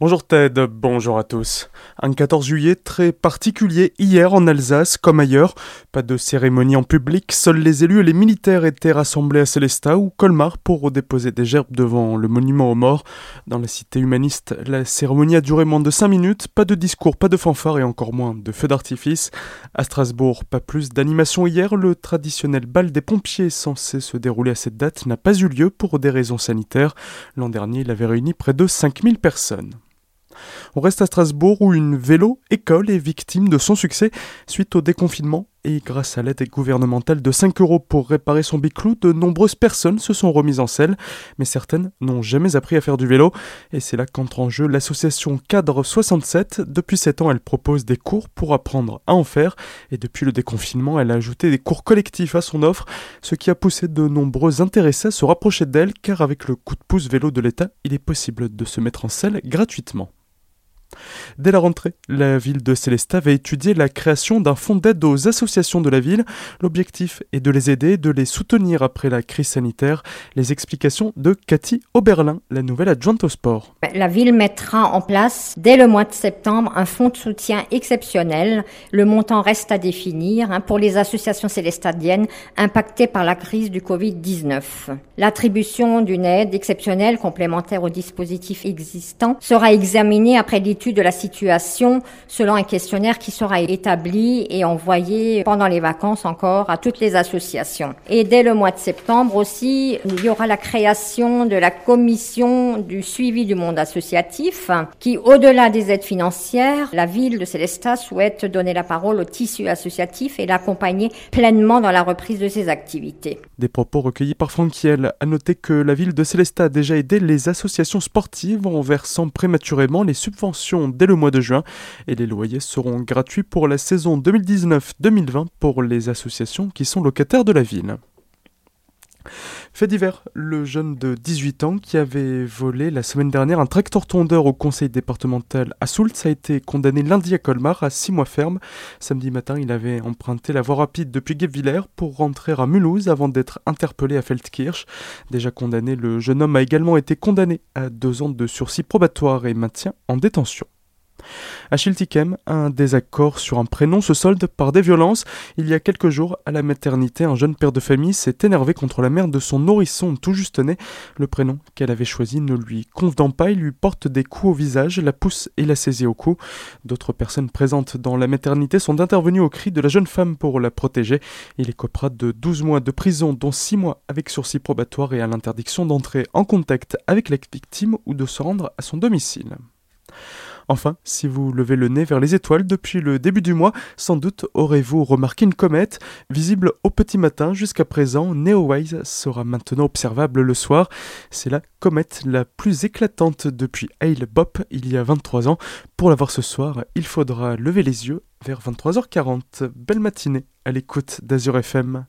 Bonjour Ted, bonjour à tous. Un 14 juillet très particulier hier en Alsace comme ailleurs. Pas de cérémonie en public, seuls les élus et les militaires étaient rassemblés à Célestat ou Colmar pour déposer des gerbes devant le monument aux morts. Dans la cité humaniste, la cérémonie a duré moins de 5 minutes, pas de discours, pas de fanfare et encore moins de feux d'artifice. À Strasbourg, pas plus d'animation hier, le traditionnel bal des pompiers censé se dérouler à cette date n'a pas eu lieu pour des raisons sanitaires. L'an dernier, il avait réuni près de 5000 personnes. On reste à Strasbourg où une vélo-école est victime de son succès suite au déconfinement et grâce à l'aide gouvernementale de 5 euros pour réparer son biclou, de nombreuses personnes se sont remises en selle, mais certaines n'ont jamais appris à faire du vélo. Et c'est là qu'entre en jeu l'association Cadre 67. Depuis 7 ans, elle propose des cours pour apprendre à en faire, et depuis le déconfinement, elle a ajouté des cours collectifs à son offre, ce qui a poussé de nombreux intéressés à se rapprocher d'elle, car avec le coup de pouce vélo de l'État, il est possible de se mettre en selle gratuitement. Dès la rentrée, la ville de Célestat va étudier la création d'un fonds d'aide aux associations de la ville. L'objectif est de les aider, de les soutenir après la crise sanitaire. Les explications de Cathy Oberlin, la nouvelle adjointe au sport. La ville mettra en place dès le mois de septembre un fonds de soutien exceptionnel. Le montant reste à définir hein, pour les associations célestadiennes impactées par la crise du Covid-19. L'attribution d'une aide exceptionnelle complémentaire au dispositif existant sera examinée après l'étude de la situation selon un questionnaire qui sera établi et envoyé pendant les vacances encore à toutes les associations. Et dès le mois de septembre aussi, il y aura la création de la commission du suivi du monde associatif qui, au-delà des aides financières, la ville de Célestat souhaite donner la parole au tissu associatif et l'accompagner pleinement dans la reprise de ses activités. Des propos recueillis par Franquiel. A noter que la ville de Célestat a déjà aidé les associations sportives en versant prématurément les subventions dès le mois de juin et les loyers seront gratuits pour la saison 2019-2020 pour les associations qui sont locataires de la ville. Fait divers, le jeune de 18 ans qui avait volé la semaine dernière un tracteur tondeur au conseil départemental à Soult a été condamné lundi à Colmar à 6 mois ferme. Samedi matin, il avait emprunté la voie rapide depuis Guebwiller pour rentrer à Mulhouse avant d'être interpellé à Feldkirch. Déjà condamné, le jeune homme a également été condamné à deux ans de sursis probatoire et maintien en détention. À Chiltikem, un désaccord sur un prénom se solde par des violences. Il y a quelques jours, à la maternité, un jeune père de famille s'est énervé contre la mère de son nourrisson tout juste né. Le prénom qu'elle avait choisi ne lui convenant pas, il lui porte des coups au visage, la pousse et la saisit au cou. D'autres personnes présentes dans la maternité sont intervenues au cri de la jeune femme pour la protéger. Il écopera de 12 mois de prison, dont 6 mois avec sursis probatoire et à l'interdiction d'entrer en contact avec la victime ou de se rendre à son domicile. Enfin, si vous levez le nez vers les étoiles depuis le début du mois, sans doute aurez-vous remarqué une comète visible au petit matin jusqu'à présent. Neowise sera maintenant observable le soir. C'est la comète la plus éclatante depuis Hale Bop il y a 23 ans. Pour la voir ce soir, il faudra lever les yeux vers 23h40. Belle matinée à l'écoute d'Azur FM.